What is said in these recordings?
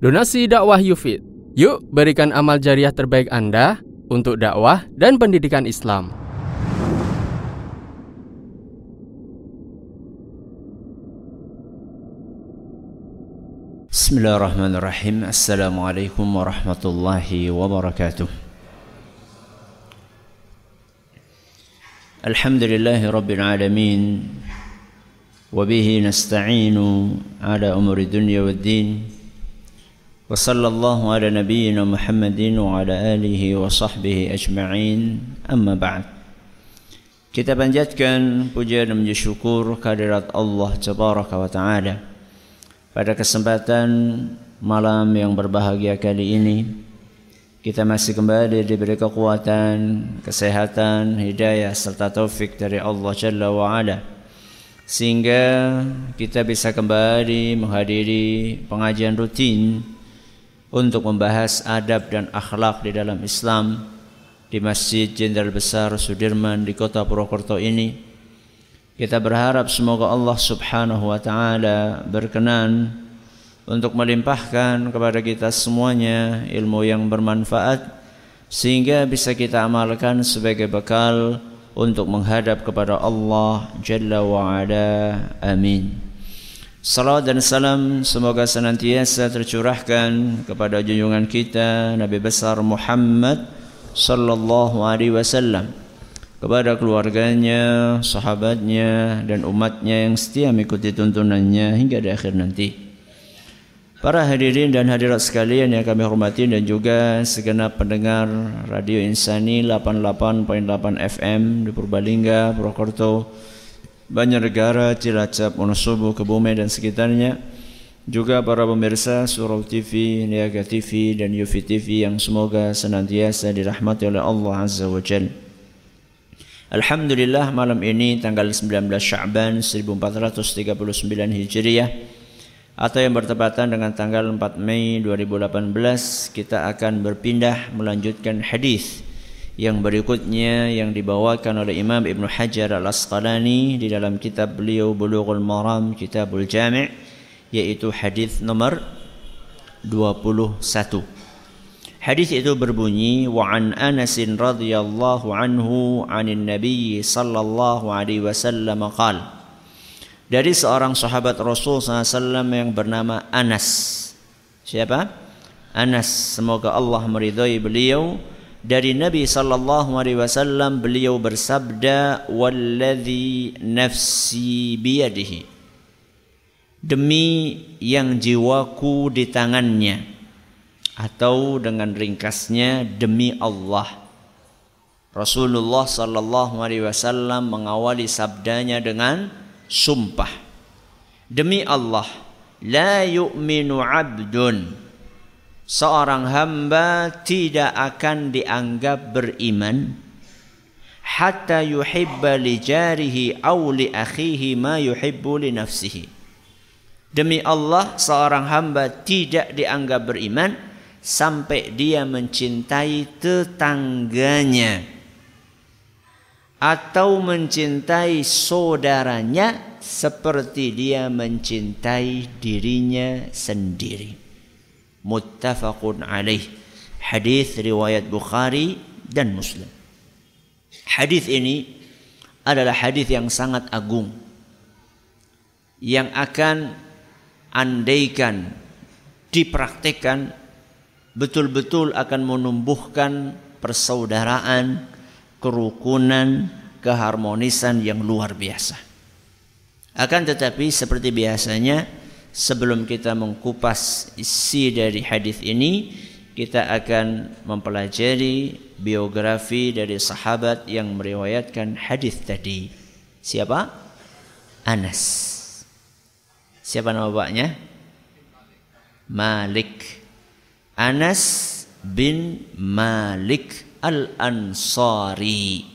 Donasi dakwah Yufid. Yuk berikan amal jariah terbaik Anda untuk dakwah dan pendidikan Islam. Bismillahirrahmanirrahim. Assalamualaikum warahmatullahi wabarakatuh. Alhamdulillahi rabbil alamin. Wabihi nasta'inu ala umuri dunia wad din. وصلى الله على نبينا محمد وعلى آله وصحبه أجمعين أما بعد Kita panjatkan puja dan puji syukur kehadirat Allah Tabaraka wa Ta'ala Pada kesempatan malam yang berbahagia kali ini Kita masih kembali diberi kekuatan, kesehatan, hidayah serta taufik dari Allah Jalla wa Ala Sehingga kita bisa kembali menghadiri pengajian rutin untuk membahas adab dan akhlak di dalam Islam di Masjid Jenderal Besar Sudirman di kota Purwokerto ini. Kita berharap semoga Allah Subhanahu wa taala berkenan untuk melimpahkan kepada kita semuanya ilmu yang bermanfaat sehingga bisa kita amalkan sebagai bekal untuk menghadap kepada Allah Jalla wa Ala. Amin. Salam dan salam semoga senantiasa tercurahkan kepada junjungan kita Nabi besar Muhammad sallallahu alaihi wasallam kepada keluarganya, sahabatnya dan umatnya yang setia mengikuti tuntunannya hingga di akhir nanti. Para hadirin dan hadirat sekalian yang kami hormati dan juga segenap pendengar Radio Insani 88.8 FM di Purbalingga, Purwokerto, Banjarnegara, Cilacap, Wonosobo, Kebumen dan sekitarnya. Juga para pemirsa Surau TV, Niaga TV dan Yufi TV yang semoga senantiasa dirahmati oleh Allah Azza wa Jal. Alhamdulillah malam ini tanggal 19 Sya'ban 1439 Hijriah atau yang bertepatan dengan tanggal 4 Mei 2018 kita akan berpindah melanjutkan hadis yang berikutnya yang dibawakan oleh Imam Ibn Hajar Al-Asqalani di dalam kitab beliau Bulughul Maram Kitabul Jami' yaitu hadis nomor 21. Hadis itu berbunyi wa an Anas radhiyallahu anhu anin Nabi sallallahu alaihi wasallam qal Dari seorang sahabat Rasul SAW yang bernama Anas. Siapa? Anas. Semoga Allah meridhai beliau dari Nabi sallallahu alaihi wasallam beliau bersabda walladzi nafsi biyadihi. Demi yang jiwaku di tangannya atau dengan ringkasnya demi Allah. Rasulullah sallallahu alaihi wasallam mengawali sabdanya dengan sumpah. Demi Allah la yu'minu 'abdun seorang hamba tidak akan dianggap beriman hatta yuhibba li jarihi aw li akhihi ma yuhibbu li nafsihi. Demi Allah seorang hamba tidak dianggap beriman sampai dia mencintai tetangganya atau mencintai saudaranya seperti dia mencintai dirinya sendiri muttafaqun alaih. Hadis riwayat Bukhari dan Muslim. Hadis ini adalah hadis yang sangat agung yang akan andaikan dipraktikkan betul-betul akan menumbuhkan persaudaraan, kerukunan, keharmonisan yang luar biasa. Akan tetapi seperti biasanya sebelum kita mengkupas isi dari hadis ini kita akan mempelajari biografi dari sahabat yang meriwayatkan hadis tadi. Siapa? Anas. Siapa nama bapaknya? Malik. Anas bin Malik Al-Ansari.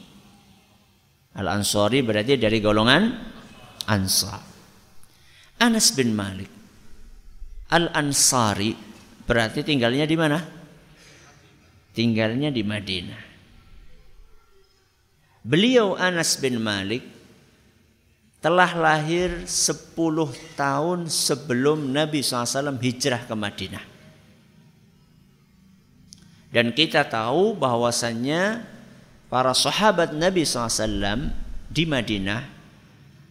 Al-Ansari berarti dari golongan Ansar. Anas bin Malik Al-Ansari berarti tinggalnya di mana? Tinggalnya di Madinah. Beliau Anas bin Malik telah lahir 10 tahun sebelum Nabi SAW hijrah ke Madinah. Dan kita tahu bahwasannya para sahabat Nabi SAW di Madinah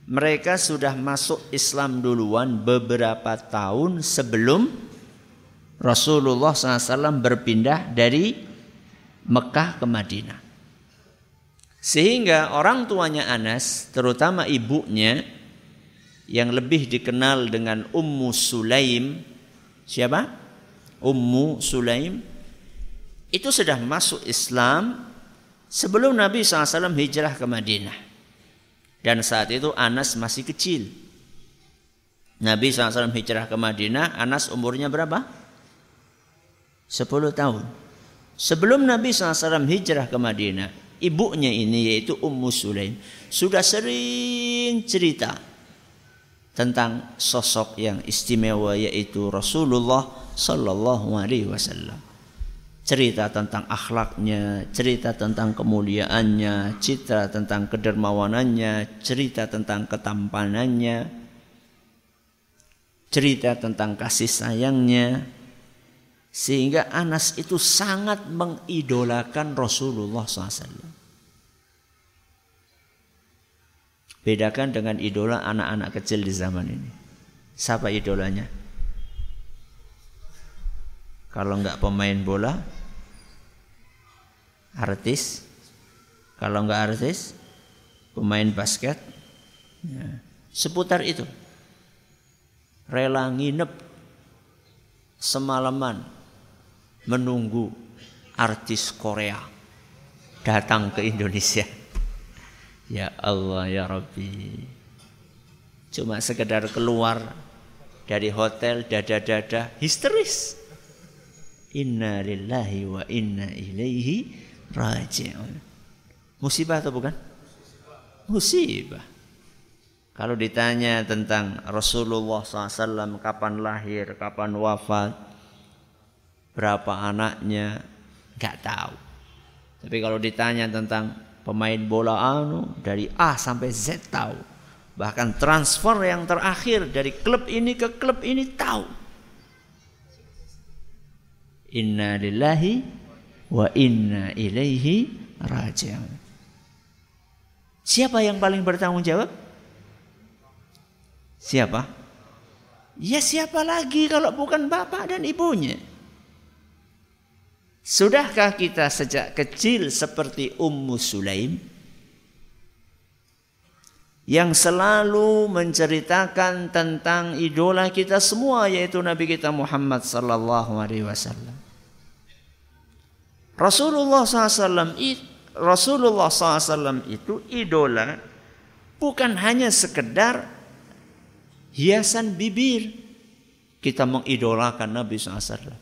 mereka sudah masuk Islam duluan beberapa tahun sebelum Rasulullah SAW berpindah dari Mekah ke Madinah. Sehingga orang tuanya Anas, terutama ibunya yang lebih dikenal dengan Ummu Sulaim, siapa? Ummu Sulaim itu sudah masuk Islam sebelum Nabi SAW hijrah ke Madinah. Dan saat itu Anas masih kecil. Nabi SAW hijrah ke Madinah, Anas umurnya berapa? 10 tahun. Sebelum Nabi SAW hijrah ke Madinah, ibunya ini yaitu Ummu Sulaim sudah sering cerita tentang sosok yang istimewa yaitu Rasulullah Sallallahu Alaihi Wasallam cerita tentang akhlaknya, cerita tentang kemuliaannya, cerita tentang kedermawanannya, cerita tentang ketampanannya, cerita tentang kasih sayangnya, sehingga Anas itu sangat mengidolakan Rasulullah SAW. Bedakan dengan idola anak-anak kecil di zaman ini. Siapa idolanya? Kalau nggak pemain bola, artis. Kalau nggak artis, pemain basket. Ya. Seputar itu. Rela nginep semalaman menunggu artis Korea datang ke Indonesia. Ya Allah ya Rabbi. Cuma sekedar keluar dari hotel dada-dada histeris. Inna lillahi wa inna ilaihi raji'un. Musibah atau bukan? Musibah. Kalau ditanya tentang Rasulullah SAW kapan lahir, kapan wafat, berapa anaknya, nggak tahu. Tapi kalau ditanya tentang pemain bola anu dari A sampai Z tahu. Bahkan transfer yang terakhir dari klub ini ke klub ini tahu. Inna lillahi wa inna ilaihi raji'un. Siapa yang paling bertanggung jawab? Siapa? Ya siapa lagi kalau bukan bapak dan ibunya? Sudahkah kita sejak kecil seperti Ummu Sulaim? Yang selalu menceritakan tentang idola kita semua yaitu Nabi kita Muhammad sallallahu alaihi wasallam. Rasulullah SAW Rasulullah SAW itu idola bukan hanya sekedar hiasan bibir kita mengidolakan Nabi SAW.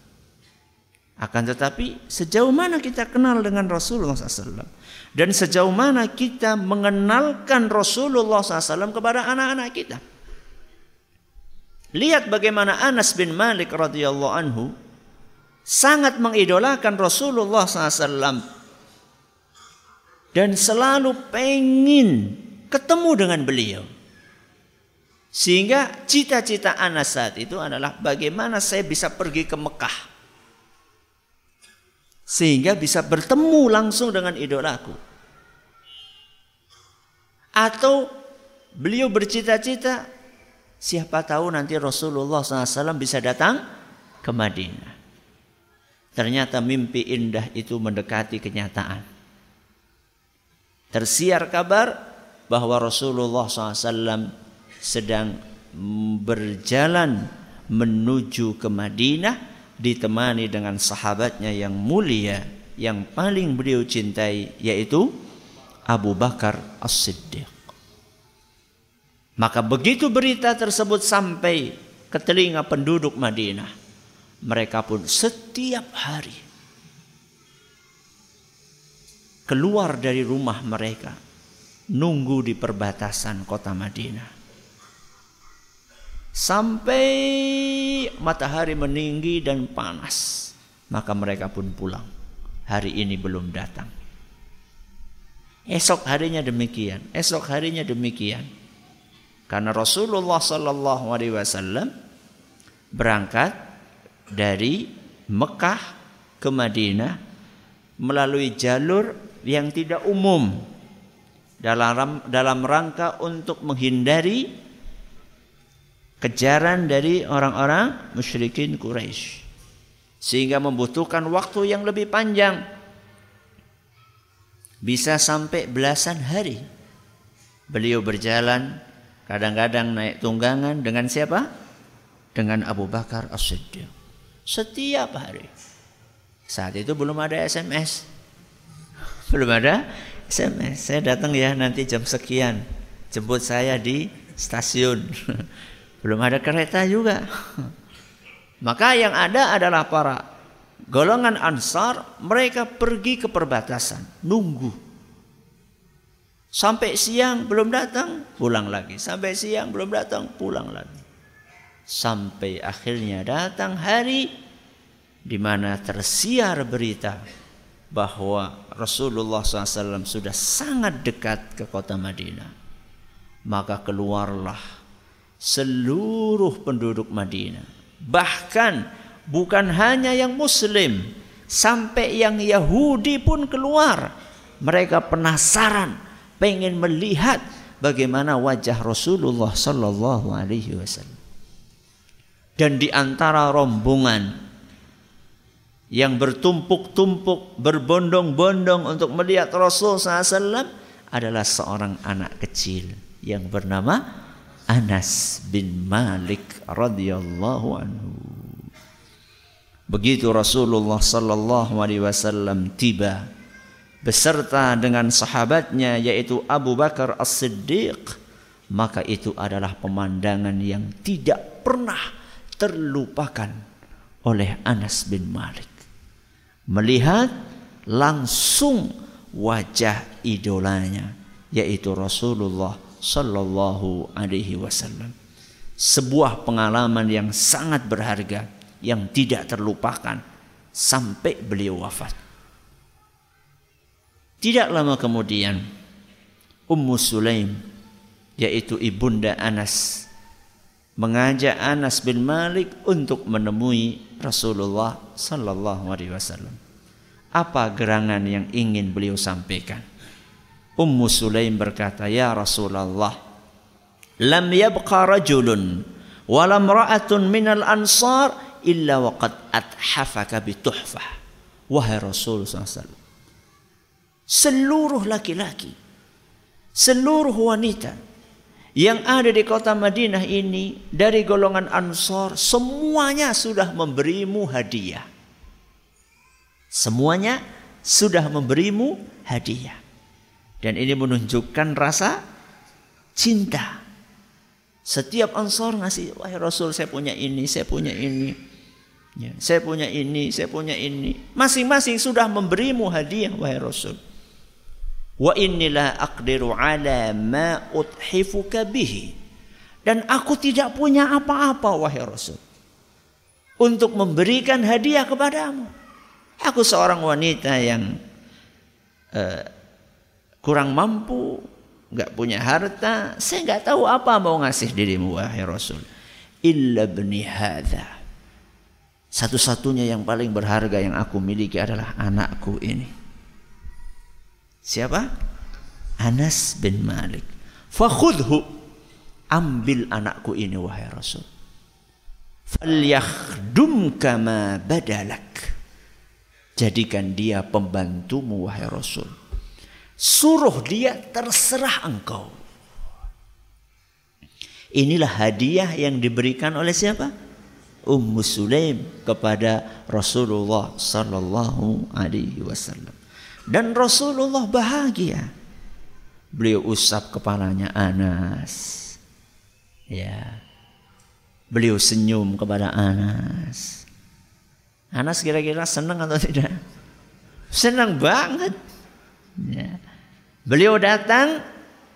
Akan tetapi sejauh mana kita kenal dengan Rasulullah SAW dan sejauh mana kita mengenalkan Rasulullah SAW kepada anak-anak kita. Lihat bagaimana Anas bin Malik radhiyallahu anhu sangat mengidolakan Rasulullah SAW dan selalu pengen ketemu dengan beliau. Sehingga cita-cita Anas saat itu adalah bagaimana saya bisa pergi ke Mekah. Sehingga bisa bertemu langsung dengan idolaku. Atau beliau bercita-cita siapa tahu nanti Rasulullah SAW bisa datang ke Madinah. Ternyata mimpi indah itu mendekati kenyataan. Tersiar kabar bahwa Rasulullah SAW sedang berjalan menuju ke Madinah ditemani dengan sahabatnya yang mulia yang paling beliau cintai yaitu Abu Bakar As-Siddiq. Maka begitu berita tersebut sampai ke telinga penduduk Madinah, mereka pun setiap hari keluar dari rumah mereka nunggu di perbatasan kota Madinah. Sampai matahari meninggi dan panas maka mereka pun pulang. Hari ini belum datang. Esok harinya demikian esok harinya demikian. Karena Rasulullah Sallallahu Alaihi Wasallam berangkat dari Mekah ke Madinah melalui jalur yang tidak umum dalam dalam rangka untuk menghindari kejaran dari orang-orang musyrikin Quraisy sehingga membutuhkan waktu yang lebih panjang. Bisa sampai belasan hari beliau berjalan kadang-kadang naik tunggangan dengan siapa? Dengan Abu Bakar As-Siddiq setiap hari saat itu belum ada SMS belum ada SMS saya datang ya nanti jam sekian jemput saya di stasiun belum ada kereta juga maka yang ada adalah para golongan Ansar, mereka pergi ke perbatasan, nunggu. Sampai siang belum datang, pulang lagi. Sampai siang belum datang, pulang lagi. Sampai akhirnya datang hari di mana tersiar berita bahwa Rasulullah SAW sudah sangat dekat ke kota Madinah. Maka keluarlah seluruh penduduk Madinah Bahkan bukan hanya yang muslim, sampai yang Yahudi pun keluar. Mereka penasaran, pengen melihat bagaimana wajah Rasulullah wasallam. Dan di antara rombongan yang bertumpuk-tumpuk, berbondong-bondong untuk melihat Rasul SAW adalah seorang anak kecil yang bernama Anas bin Malik radhiyallahu anhu. Begitu Rasulullah sallallahu alaihi wasallam tiba beserta dengan sahabatnya yaitu Abu Bakar As-Siddiq, maka itu adalah pemandangan yang tidak pernah terlupakan oleh Anas bin Malik. Melihat langsung wajah idolanya yaitu Rasulullah sallallahu alaihi wasallam. Sebuah pengalaman yang sangat berharga yang tidak terlupakan sampai beliau wafat. Tidak lama kemudian Ummu Sulaim yaitu ibunda Anas mengajak Anas bin Malik untuk menemui Rasulullah sallallahu alaihi wasallam. Apa gerangan yang ingin beliau sampaikan? Ummu Sulaim berkata, "Ya Rasulullah, lam yabqa rajulun wala imra'atun minal ansar illa waqad athafaka bituhfah." Wahai Rasul SAW. Seluruh laki-laki, seluruh wanita yang ada di kota Madinah ini dari golongan Ansor semuanya sudah memberimu hadiah. Semuanya sudah memberimu hadiah. Dan ini menunjukkan rasa cinta. Setiap ansor ngasih, wahai Rasul saya punya ini, saya punya ini. Ya, saya punya ini, saya punya ini. Masing-masing sudah memberimu hadiah, wahai Rasul. Wa inilah aqdiru ala ma uthifuka bihi. Dan aku tidak punya apa-apa, wahai Rasul. Untuk memberikan hadiah kepadamu. Aku seorang wanita yang uh, kurang mampu, nggak punya harta, saya nggak tahu apa mau ngasih dirimu wahai Rasul. Illa bni hadha. Satu-satunya yang paling berharga yang aku miliki adalah anakku ini. Siapa? Anas bin Malik. Fakhudhu. Ambil anakku ini wahai Rasul. Falyakhdum kama badalak. Jadikan dia pembantumu wahai Rasul Suruh dia terserah engkau. Inilah hadiah yang diberikan oleh siapa? Ummu Sulaim kepada Rasulullah sallallahu alaihi wasallam. Dan Rasulullah bahagia. Beliau usap kepalanya Anas. Ya. Beliau senyum kepada Anas. Anas kira-kira senang atau tidak? Senang banget. Ya. Beliau datang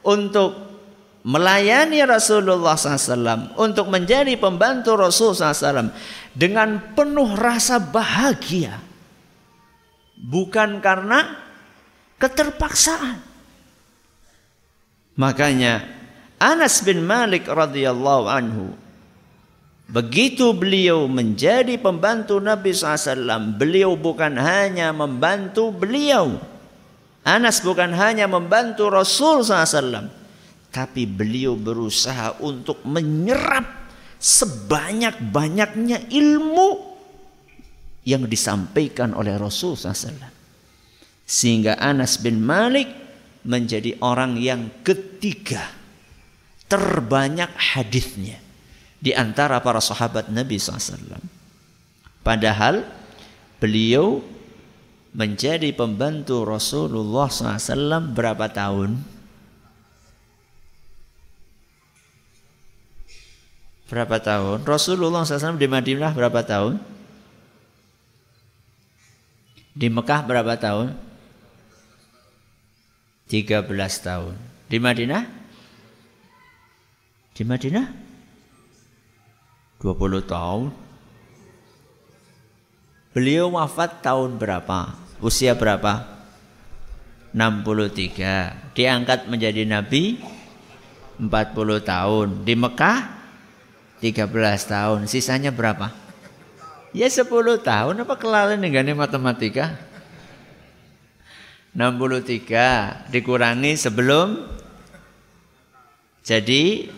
untuk melayani Rasulullah SAW, untuk menjadi pembantu Rasulullah SAW dengan penuh rasa bahagia, bukan karena keterpaksaan. Makanya Anas bin Malik radhiyallahu anhu Begitu beliau menjadi pembantu Nabi SAW, beliau bukan hanya membantu beliau. Anas bukan hanya membantu Rasul SAW, tapi beliau berusaha untuk menyerap sebanyak-banyaknya ilmu yang disampaikan oleh Rasul SAW. Sehingga Anas bin Malik menjadi orang yang ketiga terbanyak hadisnya di antara para sahabat Nabi SAW. Padahal beliau menjadi pembantu Rasulullah SAW berapa tahun? Berapa tahun? Rasulullah SAW di Madinah berapa tahun? Di Mekah berapa tahun? 13 tahun. Di Madinah? Di Madinah? 20 tahun. Beliau wafat tahun berapa? Usia berapa? 63. Diangkat menjadi nabi 40 tahun. Di Mekah 13 tahun. Sisanya berapa? Ya 10 tahun apa kelalen dengan matematika? 63 dikurangi sebelum jadi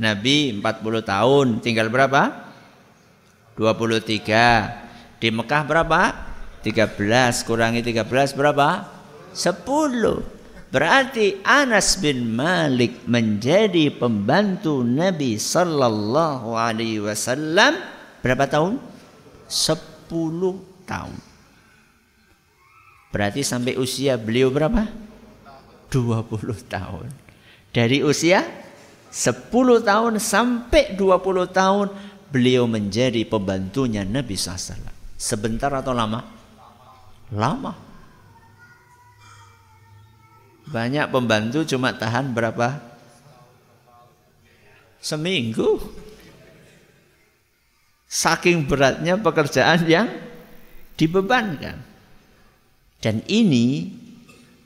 Nabi 40 tahun, tinggal berapa? 23. Di Mekah berapa? 13 kurangi 13 berapa? 10. Berarti Anas bin Malik menjadi pembantu Nabi sallallahu alaihi wasallam berapa tahun? 10 tahun. Berarti sampai usia beliau berapa? 20 tahun. Dari usia 10 tahun sampai 20 tahun beliau menjadi pembantunya Nabi SAW. Sebentar atau lama? Lama. Banyak pembantu cuma tahan berapa? Seminggu. Saking beratnya pekerjaan yang dibebankan. Dan ini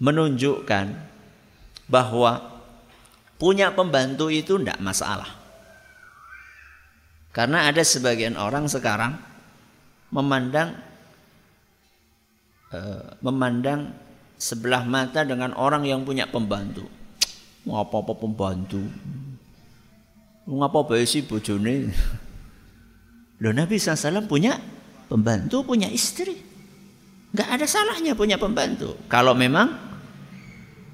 menunjukkan bahwa Punya pembantu itu tidak masalah. Karena ada sebagian orang sekarang memandang uh, memandang sebelah mata dengan orang yang punya pembantu. Mau apa-apa pembantu. Ngapa bae sih bojone? Loh Nabi SAW punya pembantu, punya istri. Gak ada salahnya punya pembantu. Kalau memang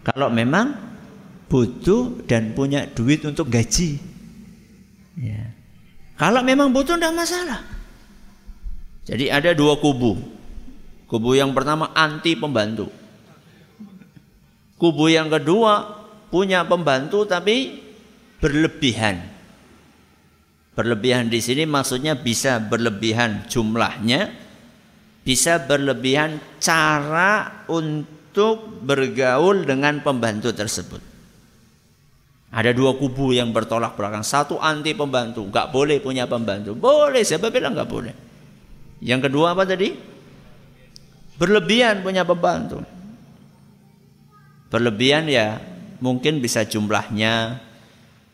kalau memang butuh dan punya duit untuk gaji. Ya. Kalau memang butuh tidak masalah. Jadi ada dua kubu. Kubu yang pertama anti pembantu. Kubu yang kedua punya pembantu tapi berlebihan. Berlebihan di sini maksudnya bisa berlebihan jumlahnya, bisa berlebihan cara untuk bergaul dengan pembantu tersebut. Ada dua kubu yang bertolak belakang. Satu anti pembantu, nggak boleh punya pembantu. Boleh, siapa bilang nggak boleh? Yang kedua apa tadi? Berlebihan punya pembantu. Berlebihan ya mungkin bisa jumlahnya.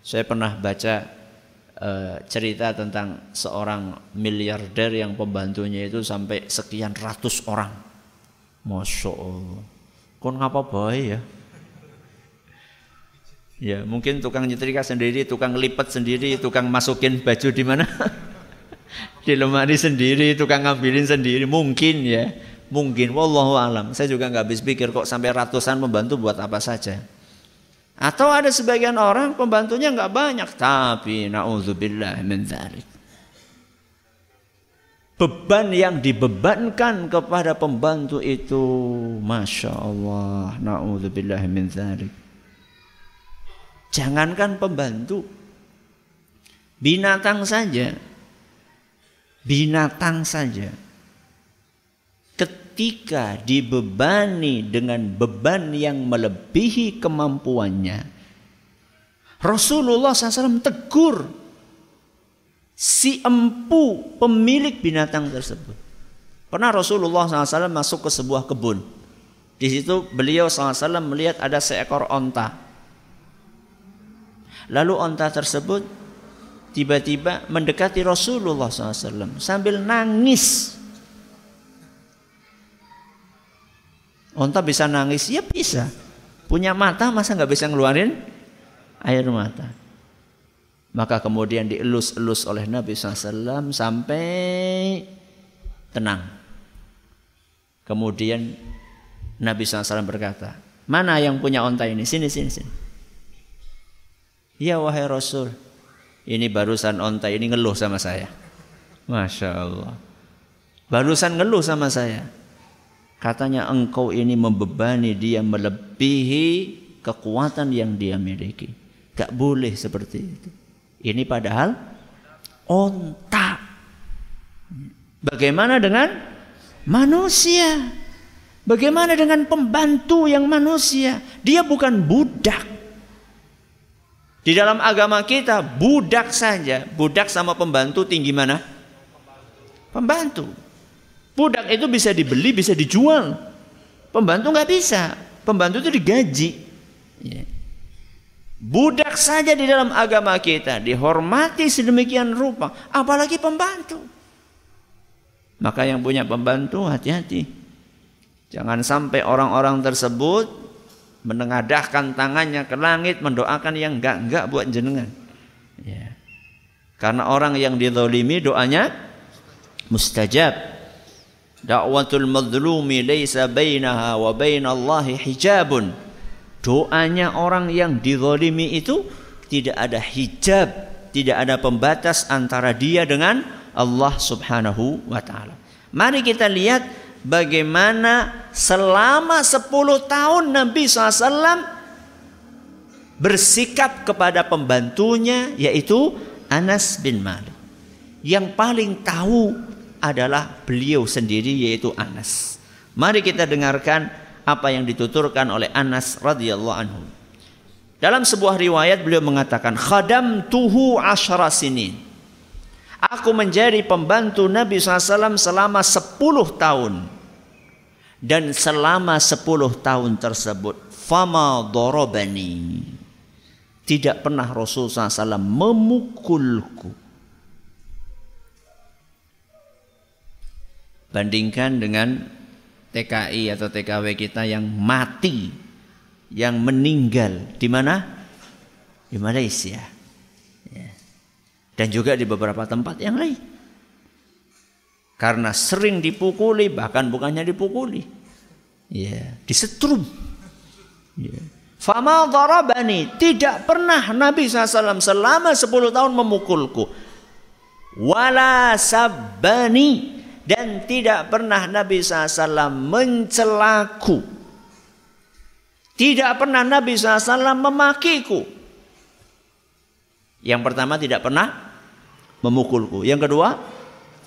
Saya pernah baca uh, cerita tentang seorang miliarder yang pembantunya itu sampai sekian ratus orang. Masya Allah. Kon ngapa baik ya? Ya, mungkin tukang nyetrika sendiri, tukang lipat sendiri, tukang masukin baju di mana? di lemari sendiri, tukang ngambilin sendiri, mungkin ya. Mungkin wallahu alam. Saya juga nggak habis pikir kok sampai ratusan pembantu buat apa saja. Atau ada sebagian orang pembantunya nggak banyak, tapi naudzubillah min dzalik. Beban yang dibebankan kepada pembantu itu, masya Allah, naudzubillah min dzalik Jangankan pembantu, binatang saja, binatang saja, ketika dibebani dengan beban yang melebihi kemampuannya, Rasulullah SAW tegur si empu pemilik binatang tersebut. Pernah Rasulullah SAW masuk ke sebuah kebun. Di situ beliau SAW melihat ada seekor onta Lalu onta tersebut tiba-tiba mendekati Rasulullah SAW sambil nangis. Onta bisa nangis? Ya bisa. Punya mata masa nggak bisa ngeluarin air mata. Maka kemudian dielus-elus oleh Nabi SAW sampai tenang. Kemudian Nabi SAW berkata, mana yang punya onta ini? Sini, sini, sini. Ya wahai Rasul, ini barusan onta ini ngeluh sama saya. Masya Allah. Barusan ngeluh sama saya. Katanya engkau ini membebani dia melebihi kekuatan yang dia miliki. Gak boleh seperti itu. Ini padahal onta. Bagaimana dengan manusia? Bagaimana dengan pembantu yang manusia? Dia bukan budak. Di dalam agama kita budak saja, budak sama pembantu tinggi mana? Pembantu. Budak itu bisa dibeli, bisa dijual. Pembantu nggak bisa. Pembantu itu digaji. Ya. Budak saja di dalam agama kita dihormati sedemikian rupa, apalagi pembantu. Maka yang punya pembantu hati-hati. Jangan sampai orang-orang tersebut menengadahkan tangannya ke langit mendoakan yang enggak-enggak buat jenengan. Ya. Karena orang yang didolimi doanya mustajab. Da'watul madlumi laysa bainaha wa bainallahi hijabun. Doanya orang yang dizalimi itu tidak ada hijab, tidak ada pembatas antara dia dengan Allah Subhanahu wa taala. Mari kita lihat bagaimana selama 10 tahun Nabi SAW bersikap kepada pembantunya yaitu Anas bin Malik. Yang paling tahu adalah beliau sendiri yaitu Anas. Mari kita dengarkan apa yang dituturkan oleh Anas radhiyallahu anhu. Dalam sebuah riwayat beliau mengatakan khadam tuhu asyara sinin. Aku menjadi pembantu Nabi SAW selama 10 tahun. Dan selama 10 tahun tersebut fama dorobani. Tidak pernah Rasulullah SAW memukulku Bandingkan dengan TKI atau TKW kita yang mati, yang meninggal di mana? Di Malaysia. Ya. Dan juga di beberapa tempat yang lain. Karena sering dipukuli, bahkan bukannya dipukuli. Ya, disetrum. Ya. Fama darabani. Tidak pernah Nabi SAW selama 10 tahun memukulku. Wala sabbani dan tidak pernah Nabi SAW mencelaku. Tidak pernah Nabi SAW memakiku. Yang pertama tidak pernah memukulku. Yang kedua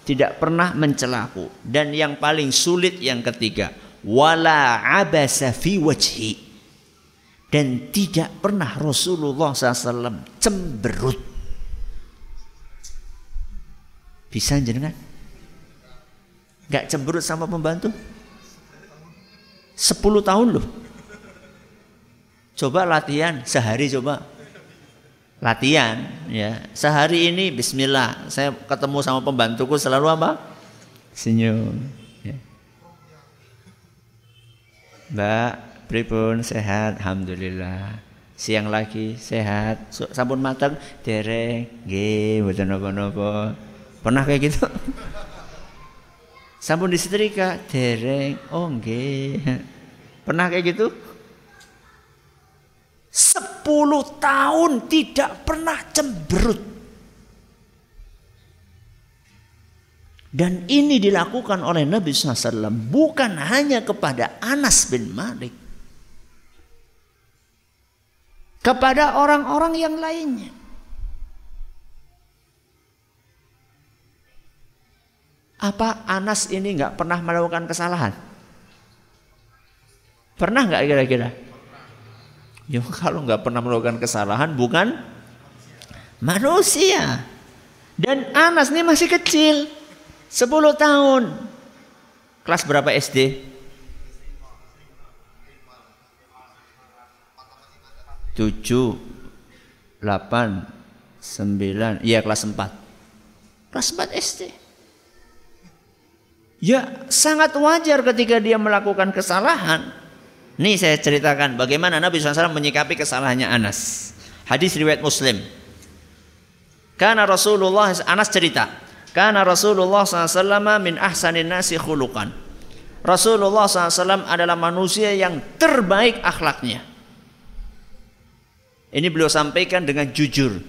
tidak pernah mencelaku. Dan yang paling sulit yang ketiga. Wala abasa fi wajhi. Dan tidak pernah Rasulullah SAW cemberut. Bisa jenengan? Gak cemberut sama pembantu? 10 tahun loh. Coba latihan sehari coba. Latihan ya. Sehari ini bismillah, saya ketemu sama pembantuku selalu apa? Senyum. Ya. Mbak, pripun sehat? Alhamdulillah. Siang lagi sehat. Sampun matang dereng. Nggih, mboten napa-napa. Pernah kayak gitu? Sampun disetrika dereng. Oh. Pernah kayak gitu? Sepuluh tahun tidak pernah cemberut. Dan ini dilakukan oleh Nabi SAW bukan hanya kepada Anas bin Malik. Kepada orang-orang yang lainnya. Apa Anas ini nggak pernah melakukan kesalahan? Pernah nggak kira-kira? Ya kalau nggak pernah melakukan kesalahan bukan manusia. Dan Anas ini masih kecil, 10 tahun. Kelas berapa SD? Tujuh, delapan, 9, iya kelas 4. Kelas 4 SD. Ya sangat wajar ketika dia melakukan kesalahan. Nih saya ceritakan bagaimana Nabi SAW menyikapi kesalahannya Anas. Hadis riwayat Muslim. Karena Rasulullah Anas cerita, karena Rasulullah SAW min ahsanin nasi khuluqan. Rasulullah SAW adalah manusia yang terbaik akhlaknya. Ini beliau sampaikan dengan jujur.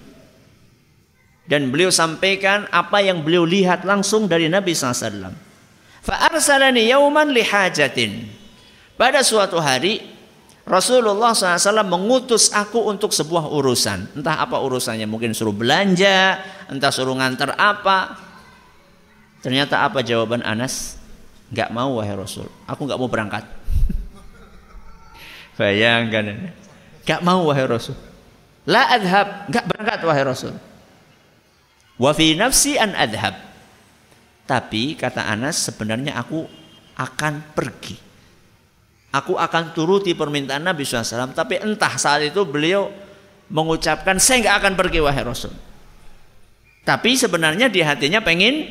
Dan beliau sampaikan apa yang beliau lihat langsung dari Nabi SAW. Fa'arsalani yauman lihajatin. Pada suatu hari Rasulullah SAW mengutus aku untuk sebuah urusan. Entah apa urusannya, mungkin suruh belanja, entah suruh ngantar apa. Ternyata apa jawaban Anas? Gak mau wahai Rasul, aku gak mau berangkat. Bayangkan, gak mau wahai Rasul. La adhab, gak berangkat wahai Rasul. Wa fi nafsi an adhab. Tapi kata Anas sebenarnya aku akan pergi. Aku akan turuti permintaan Nabi SAW. Tapi entah saat itu beliau mengucapkan saya nggak akan pergi wahai Rasul. Tapi sebenarnya di hatinya pengen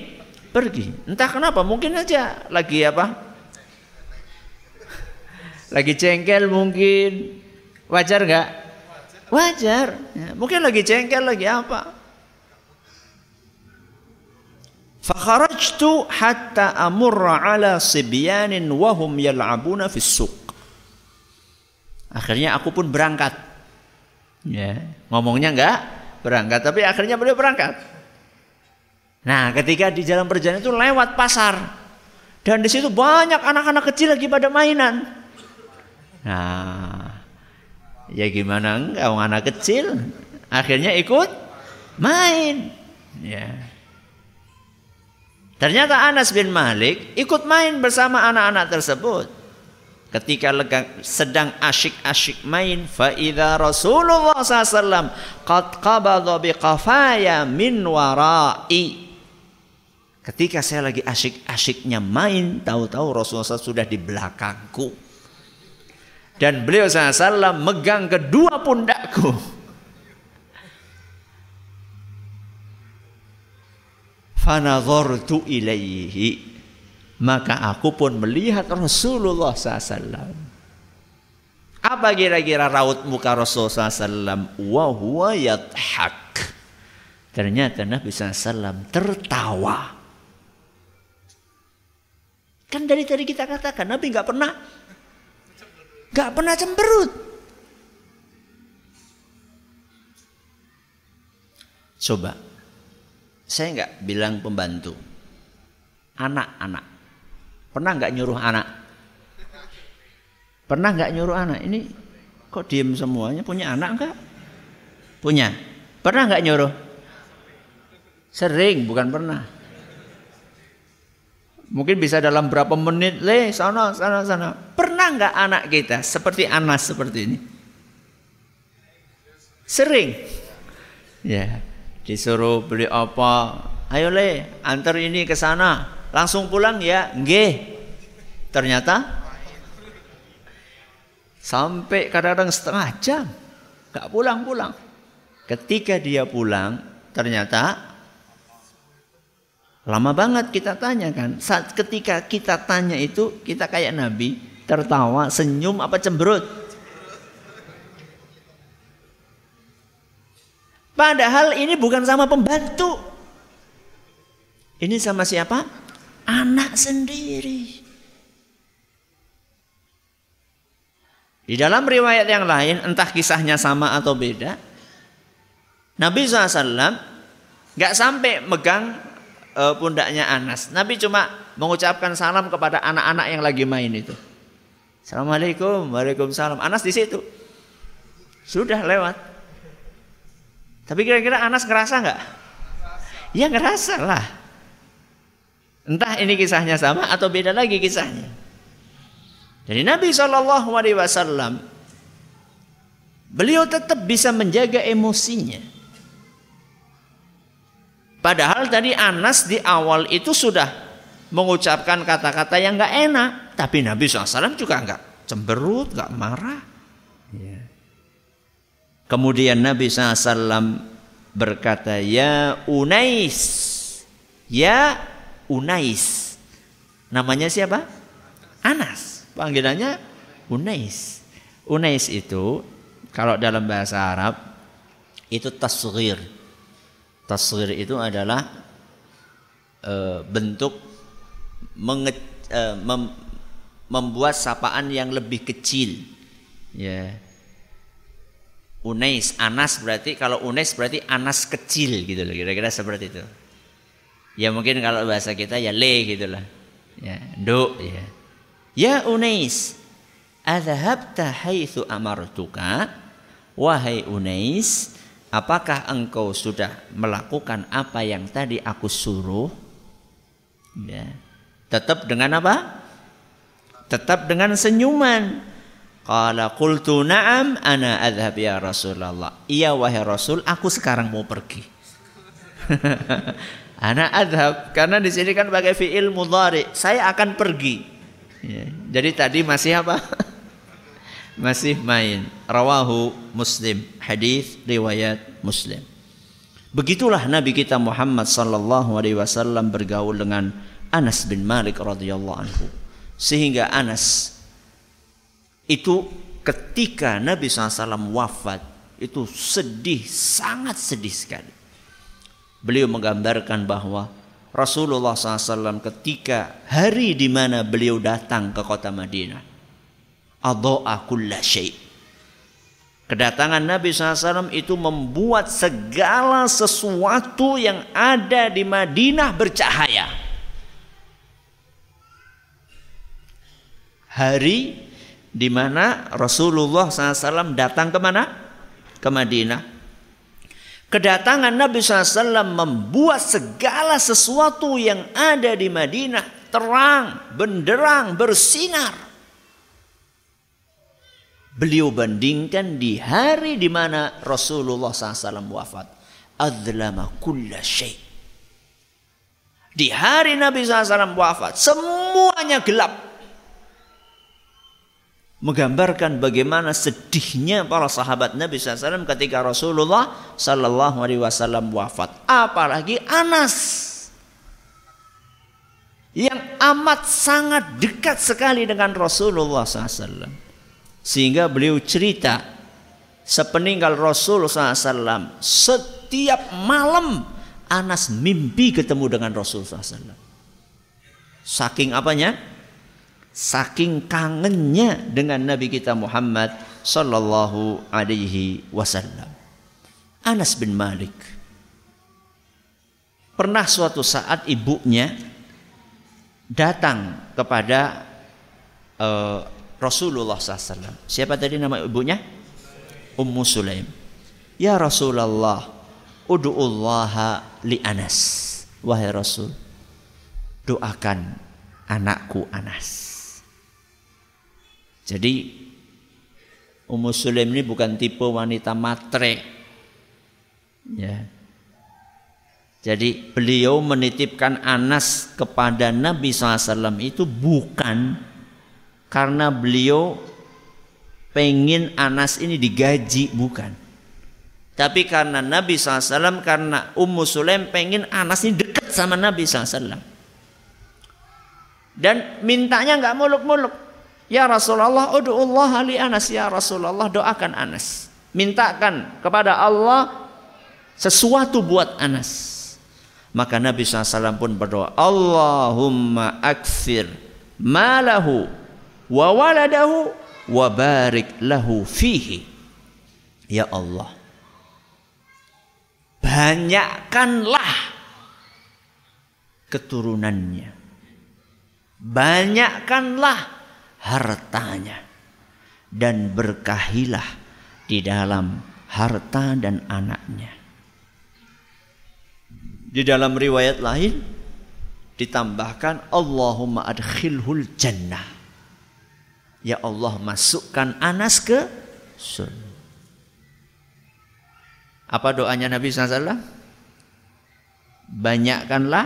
pergi. Entah kenapa mungkin aja lagi apa? Lagi cengkel mungkin. Wajar nggak? Wajar. Ya, mungkin lagi cengkel lagi apa? Fakharajtu hatta amurra ala sibyanin wahum yal'abuna fis suq. Akhirnya aku pun berangkat. Ya, ngomongnya enggak berangkat, tapi akhirnya beliau berangkat. Nah, ketika di jalan perjalanan itu lewat pasar. Dan di situ banyak anak-anak kecil lagi pada mainan. Nah, ya gimana enggak anak kecil akhirnya ikut main. Ya. Ternyata Anas bin Malik ikut main bersama anak-anak tersebut. Ketika sedang asyik-asyik main, faida Rasulullah SAW qad qabadha biqafaya min warai. Ketika saya lagi asyik-asyiknya main, tahu-tahu Rasulullah SAW sudah di belakangku. Dan beliau SAW megang kedua pundakku. Fanadhartu ilaihi. Maka aku pun melihat Rasulullah SAW apa kira-kira raut muka Rasulullah SAW wa huwa yathak ternyata Nabi SAW tertawa. Kan dari tadi kita katakan Nabi nggak pernah nggak pernah cemberut. Coba saya nggak bilang pembantu. Anak-anak. Pernah nggak nyuruh anak? Pernah nggak nyuruh anak? Ini kok diem semuanya? Punya anak nggak? Punya. Pernah nggak nyuruh? Sering, bukan pernah. Mungkin bisa dalam berapa menit, le sana, sana, sana. Pernah nggak anak kita seperti Anas seperti ini? Sering. Ya. Disuruh beli apa? Ayo le, antar ini ke sana. Langsung pulang ya? Nggih. Ternyata sampai kadang-kadang setengah jam nggak pulang-pulang. Ketika dia pulang, ternyata lama banget kita tanya kan. Saat ketika kita tanya itu, kita kayak Nabi, tertawa, senyum apa cemberut? Padahal ini bukan sama pembantu. Ini sama siapa? Anak sendiri. Di dalam riwayat yang lain, entah kisahnya sama atau beda, Nabi SAW nggak sampai megang e, pundaknya Anas. Nabi cuma mengucapkan salam kepada anak-anak yang lagi main itu. Assalamualaikum, waalaikumsalam. Anas di situ. Sudah lewat. Tapi kira-kira Anas ngerasa nggak? Ya ngerasa lah. Entah ini kisahnya sama atau beda lagi kisahnya. Jadi Nabi Shallallahu Alaihi Wasallam beliau tetap bisa menjaga emosinya. Padahal tadi Anas di awal itu sudah mengucapkan kata-kata yang nggak enak, tapi Nabi SAW juga nggak cemberut, nggak marah. Yeah. Kemudian Nabi SAW berkata, "Ya Unais." Ya Unais. Namanya siapa? Anas. Panggilannya Unais. Unais itu kalau dalam bahasa Arab itu tasghir. Tasghir itu adalah e, bentuk menge, e, mem, membuat sapaan yang lebih kecil. Ya. Unais, Anas berarti kalau Unais berarti Anas kecil gitu loh, kira-kira seperti itu. Ya mungkin kalau bahasa kita ya le gitu lah. Ya, do ya. Ya Unais, adhabta haitsu amartuka? Wahai Unais, apakah engkau sudah melakukan apa yang tadi aku suruh? Ya. Tetap dengan apa? Tetap dengan senyuman. Qala qultu na'am ana adhab ya Rasulullah. Iya wahai Rasul, aku sekarang mau pergi. ana adhab karena di sini kan pakai fiil mudhari. Saya akan pergi. Ya, jadi tadi masih apa? masih main. Rawahu Muslim. Hadis riwayat Muslim. Begitulah Nabi kita Muhammad sallallahu alaihi wasallam bergaul dengan Anas bin Malik radhiyallahu anhu. Sehingga Anas itu ketika Nabi SAW wafat itu sedih, sangat sedih sekali. Beliau menggambarkan bahwa Rasulullah SAW ketika hari di mana beliau datang ke kota Madinah. Adha'a kulla Kedatangan Nabi SAW itu membuat segala sesuatu yang ada di Madinah bercahaya. Hari di mana Rasulullah SAW datang ke mana? Ke Madinah. Kedatangan Nabi SAW membuat segala sesuatu yang ada di Madinah terang, benderang, bersinar. Beliau bandingkan di hari di mana Rasulullah SAW wafat. Adlama kulla syai. Di hari Nabi SAW wafat, semuanya gelap menggambarkan bagaimana sedihnya para sahabat Nabi SAW ketika Rasulullah Sallallahu Alaihi Wasallam wafat. Apalagi Anas yang amat sangat dekat sekali dengan Rasulullah SAW. Sehingga beliau cerita sepeninggal Rasulullah SAW setiap malam Anas mimpi ketemu dengan Rasulullah SAW. Saking apanya? Saking kangennya dengan Nabi kita Muhammad sallallahu alaihi wasallam. Anas bin Malik pernah suatu saat ibunya datang kepada uh, Rasulullah SAW. Siapa tadi nama ibunya? Ummu Sulaim. Ya Rasulullah, udu'ullaha li Anas. Wahai Rasul, doakan anakku Anas. Jadi Ummu Sulaim ini bukan tipe wanita matre. Ya. Jadi beliau menitipkan Anas kepada Nabi SAW itu bukan karena beliau pengen Anas ini digaji, bukan. Tapi karena Nabi SAW, karena Ummu Sulaim pengen Anas ini dekat sama Nabi SAW. Dan mintanya nggak muluk-muluk. Ya Rasulullah, ud'ullah li Anas ya Rasulullah, doakan Anas. Mintakan kepada Allah sesuatu buat Anas. Maka Nabi SAW pun berdoa, Allahumma akfir malahu wa waladahu wa barik lahu fihi. Ya Allah, banyakkanlah keturunannya. Banyakkanlah hartanya dan berkahilah di dalam harta dan anaknya. Di dalam riwayat lain ditambahkan Allahumma adkhilhul jannah. Ya Allah masukkan Anas ke surga. Apa doanya Nabi SAW? Banyakkanlah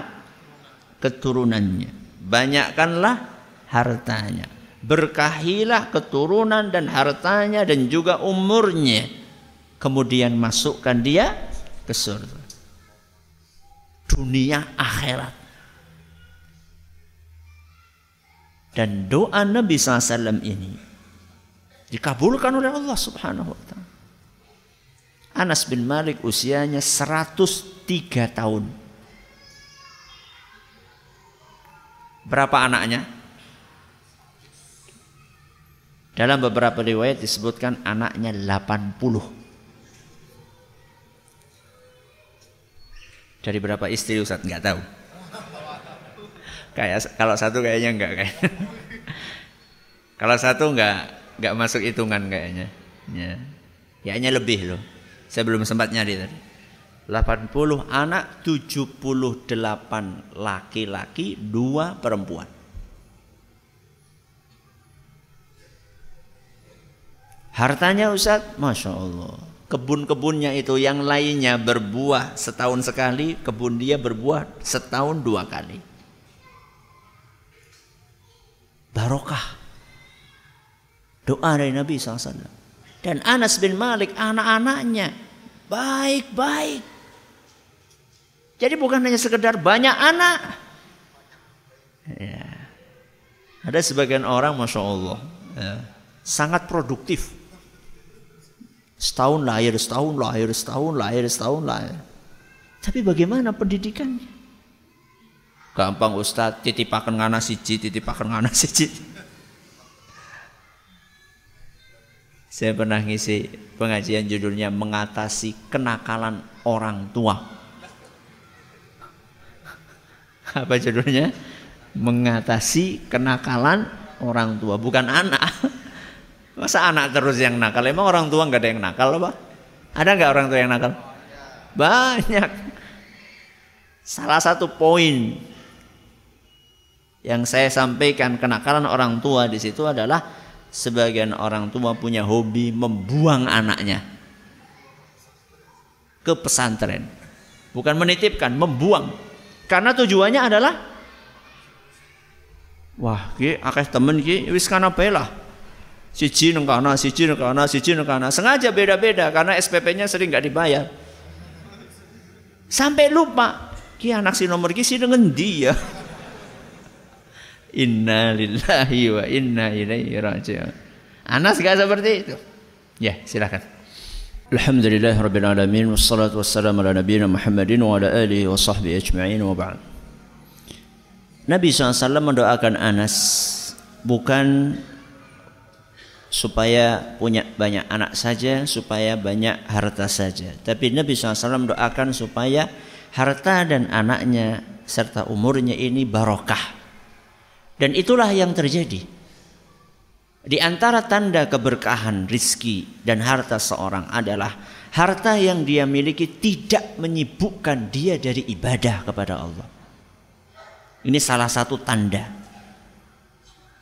keturunannya. Banyakkanlah hartanya berkahilah keturunan dan hartanya dan juga umurnya. Kemudian masukkan dia ke surga. Dunia akhirat. Dan doa Nabi SAW ini dikabulkan oleh Allah Subhanahu wa taala. Anas bin Malik usianya 103 tahun. Berapa anaknya? Dalam beberapa riwayat disebutkan anaknya 80. Dari berapa istri Ustaz? Enggak tahu. Kayak kalau satu kayaknya enggak kayak. kalau satu enggak enggak masuk hitungan kayaknya. Ya. Kayaknya lebih loh. Saya belum sempat nyari tadi. 80 anak, 78 laki-laki, 2 perempuan. Hartanya Ustaz, Masya Allah. Kebun-kebunnya itu yang lainnya berbuah setahun sekali, kebun dia berbuah setahun dua kali. Barokah. Doa dari Nabi SAW. Dan Anas bin Malik anak-anaknya baik-baik. Jadi bukan hanya sekedar banyak anak. Ya. Ada sebagian orang Masya Allah. Ya, sangat produktif. Setahun lahir, setahun lahir, setahun lahir, setahun lahir. Tapi bagaimana pendidikannya? Gampang Ustadz, titipakan ngana siji, titipakan ngana siji. Saya pernah ngisi pengajian judulnya mengatasi kenakalan orang tua. Apa judulnya? Mengatasi kenakalan orang tua, bukan anak. Masa anak terus yang nakal? Emang orang tua nggak ada yang nakal apa? Ada nggak orang tua yang nakal? Banyak. Salah satu poin yang saya sampaikan kenakalan orang tua di situ adalah sebagian orang tua punya hobi membuang anaknya ke pesantren. Bukan menitipkan, membuang. Karena tujuannya adalah wah, ki akeh temen ki wis kana lah Siji nang kana, siji nang kana, siji nang kana. Sengaja beda-beda karena SPP-nya sering nggak dibayar. Sampai lupa, ki anak si nomor ki si dengan dia. Inna lillahi wa inna ilaihi raji'un. Anas gak seperti itu. Ya, silakan. Alhamdulillah rabbil alamin wassalatu wassalamu ala nabiyina Muhammadin wa ala alihi wa sahbihi ajma'in wa ba'd. Nabi SAW mendoakan Anas bukan supaya punya banyak anak saja, supaya banyak harta saja. Tapi Nabi SAW mendoakan supaya harta dan anaknya serta umurnya ini barokah. Dan itulah yang terjadi. Di antara tanda keberkahan rizki dan harta seorang adalah harta yang dia miliki tidak menyibukkan dia dari ibadah kepada Allah. Ini salah satu tanda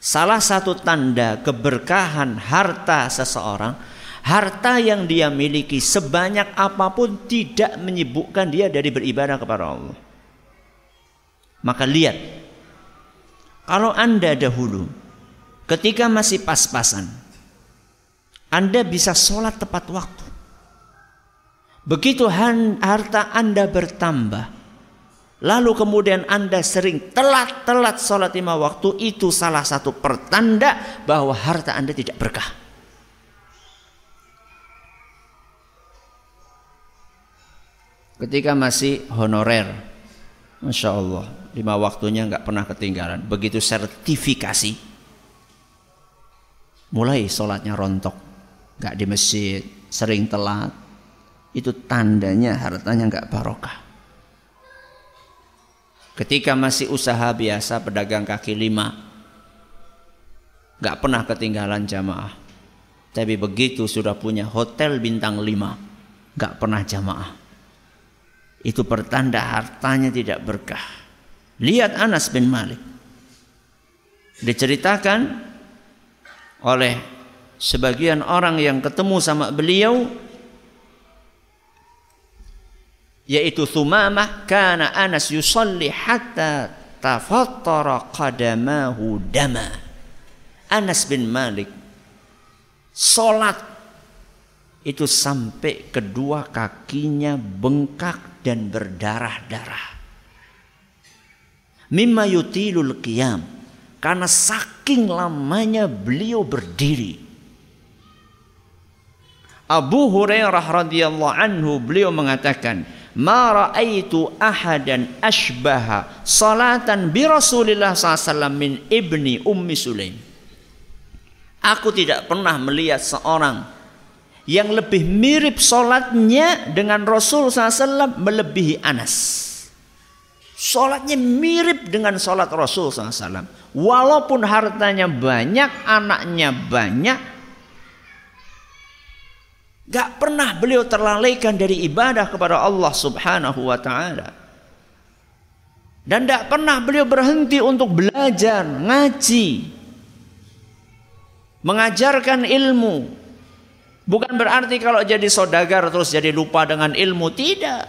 Salah satu tanda keberkahan harta seseorang, harta yang dia miliki sebanyak apa pun tidak menyibukkan dia dari beribadah kepada Allah. Maka lihat, kalau Anda dahulu ketika masih pas-pasan, Anda bisa sholat tepat waktu. Begitu harta Anda bertambah, lalu kemudian Anda sering telat-telat sholat lima waktu, itu salah satu pertanda bahwa harta Anda tidak berkah. Ketika masih honorer, Masya Allah, lima waktunya nggak pernah ketinggalan. Begitu sertifikasi, mulai sholatnya rontok, nggak di masjid, sering telat, itu tandanya hartanya nggak barokah. Ketika masih usaha biasa pedagang kaki lima Gak pernah ketinggalan jamaah. Tapi begitu sudah punya hotel bintang lima Gak pernah jamaah. Itu pertanda hartanya tidak berkah. Lihat Anas bin Malik. Diceritakan oleh sebagian orang yang ketemu sama beliau yaitu Thumamah kana Anas yusalli hatta tafattara qadamahu dama Anas bin Malik salat itu sampai kedua kakinya bengkak dan berdarah-darah. Mimma yutilul qiyam karena saking lamanya beliau berdiri. Abu Hurairah radhiyallahu anhu beliau mengatakan, "Ma raaitu ahadan ashbaha salatan bi Rasulillah SAW min ibni Ummi Sulaim." Aku tidak pernah melihat seorang yang lebih mirip solatnya dengan Rasul SAW melebihi Anas. Solatnya mirip dengan solat Rasul SAW. Walaupun hartanya banyak, anaknya banyak, Gak pernah beliau terlalaikan dari ibadah kepada Allah subhanahu wa ta'ala. Dan gak pernah beliau berhenti untuk belajar, ngaji. Mengajarkan ilmu. Bukan berarti kalau jadi sodagar terus jadi lupa dengan ilmu. Tidak.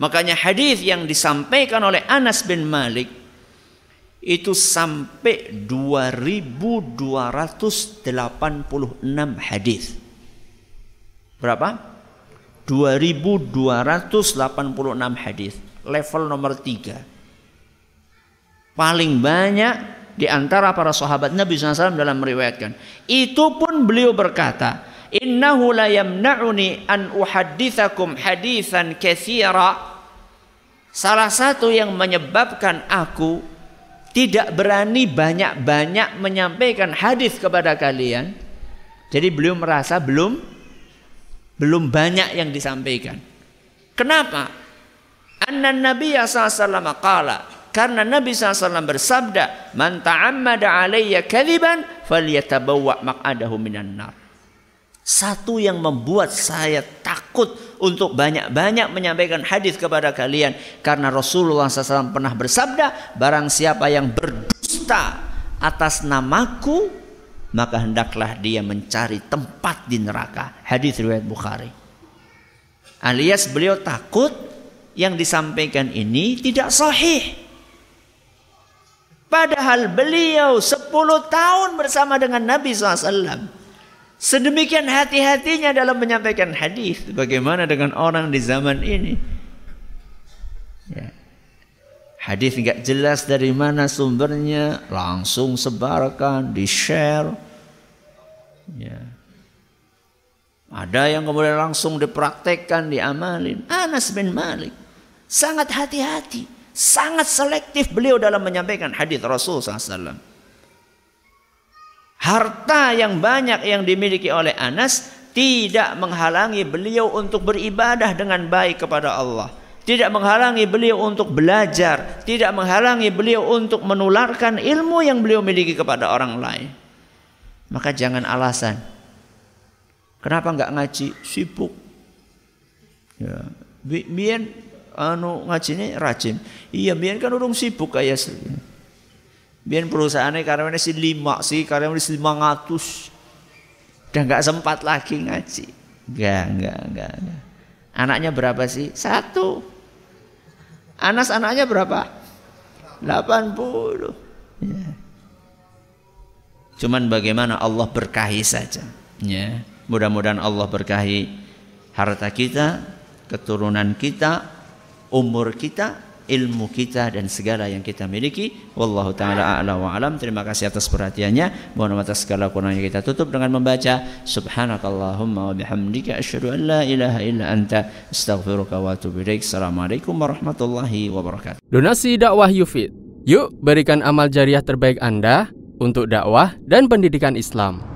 Makanya hadis yang disampaikan oleh Anas bin Malik itu sampai 2286 hadis. Berapa? 2286 hadis. Level nomor 3. Paling banyak di antara para sahabat Nabi SAW dalam meriwayatkan. Itu pun beliau berkata, Innahu la yamna'uni an uhaddithakum hadithan kathira. Salah satu yang menyebabkan aku tidak berani banyak-banyak menyampaikan hadis kepada kalian. Jadi beliau merasa belum belum banyak yang disampaikan. Kenapa? Anna Nabi SAW qala karena Nabi SAW bersabda, "Man ta'ammada alayya kadhiban falyatabawwa maq'adahu minan nar." Satu yang membuat saya takut untuk banyak-banyak menyampaikan hadis kepada kalian karena Rasulullah SAW pernah bersabda, barang siapa yang berdusta atas namaku maka hendaklah dia mencari tempat di neraka. Hadis riwayat Bukhari. Alias beliau takut yang disampaikan ini tidak sahih. Padahal beliau 10 tahun bersama dengan Nabi SAW. Sedemikian hati-hatinya dalam menyampaikan hadis. Bagaimana dengan orang di zaman ini? Ya. Hadis nggak jelas dari mana sumbernya, langsung sebarkan, di share. Ya. Ada yang kemudian langsung dipraktekkan, diamalin. Anas bin Malik sangat hati-hati, sangat selektif beliau dalam menyampaikan hadis Rasul SAW. Harta yang banyak yang dimiliki oleh Anas tidak menghalangi beliau untuk beribadah dengan baik kepada Allah tidak menghalangi beliau untuk belajar, tidak menghalangi beliau untuk menularkan ilmu yang beliau miliki kepada orang lain. Maka jangan alasan. Kenapa nggak ngaji? Sibuk. Ya, biar anu ngajinya rajin. Iya, biar kan urung sibuk kayak. Biar perusahaannya karena si lima sih, karena si lima ngatus. Udah nggak sempat lagi ngaji. Enggak, enggak, enggak, enggak. Anaknya berapa sih? Satu. Anas anaknya berapa? 80. Ya. Cuman bagaimana Allah berkahi saja. Ya. Mudah-mudahan Allah berkahi harta kita, keturunan kita, umur kita, ilmu kita dan segala yang kita miliki. Wallahu taala a'la wa alam. Terima kasih atas perhatiannya. Mohon atas segala kurangnya kita tutup dengan membaca subhanakallahumma wa bihamdika asyhadu an la ilaha illa anta astaghfiruka wa atubu ilaik. Assalamualaikum warahmatullahi wabarakatuh. Donasi dakwah Yufid. Yuk berikan amal jariah terbaik Anda untuk dakwah dan pendidikan Islam.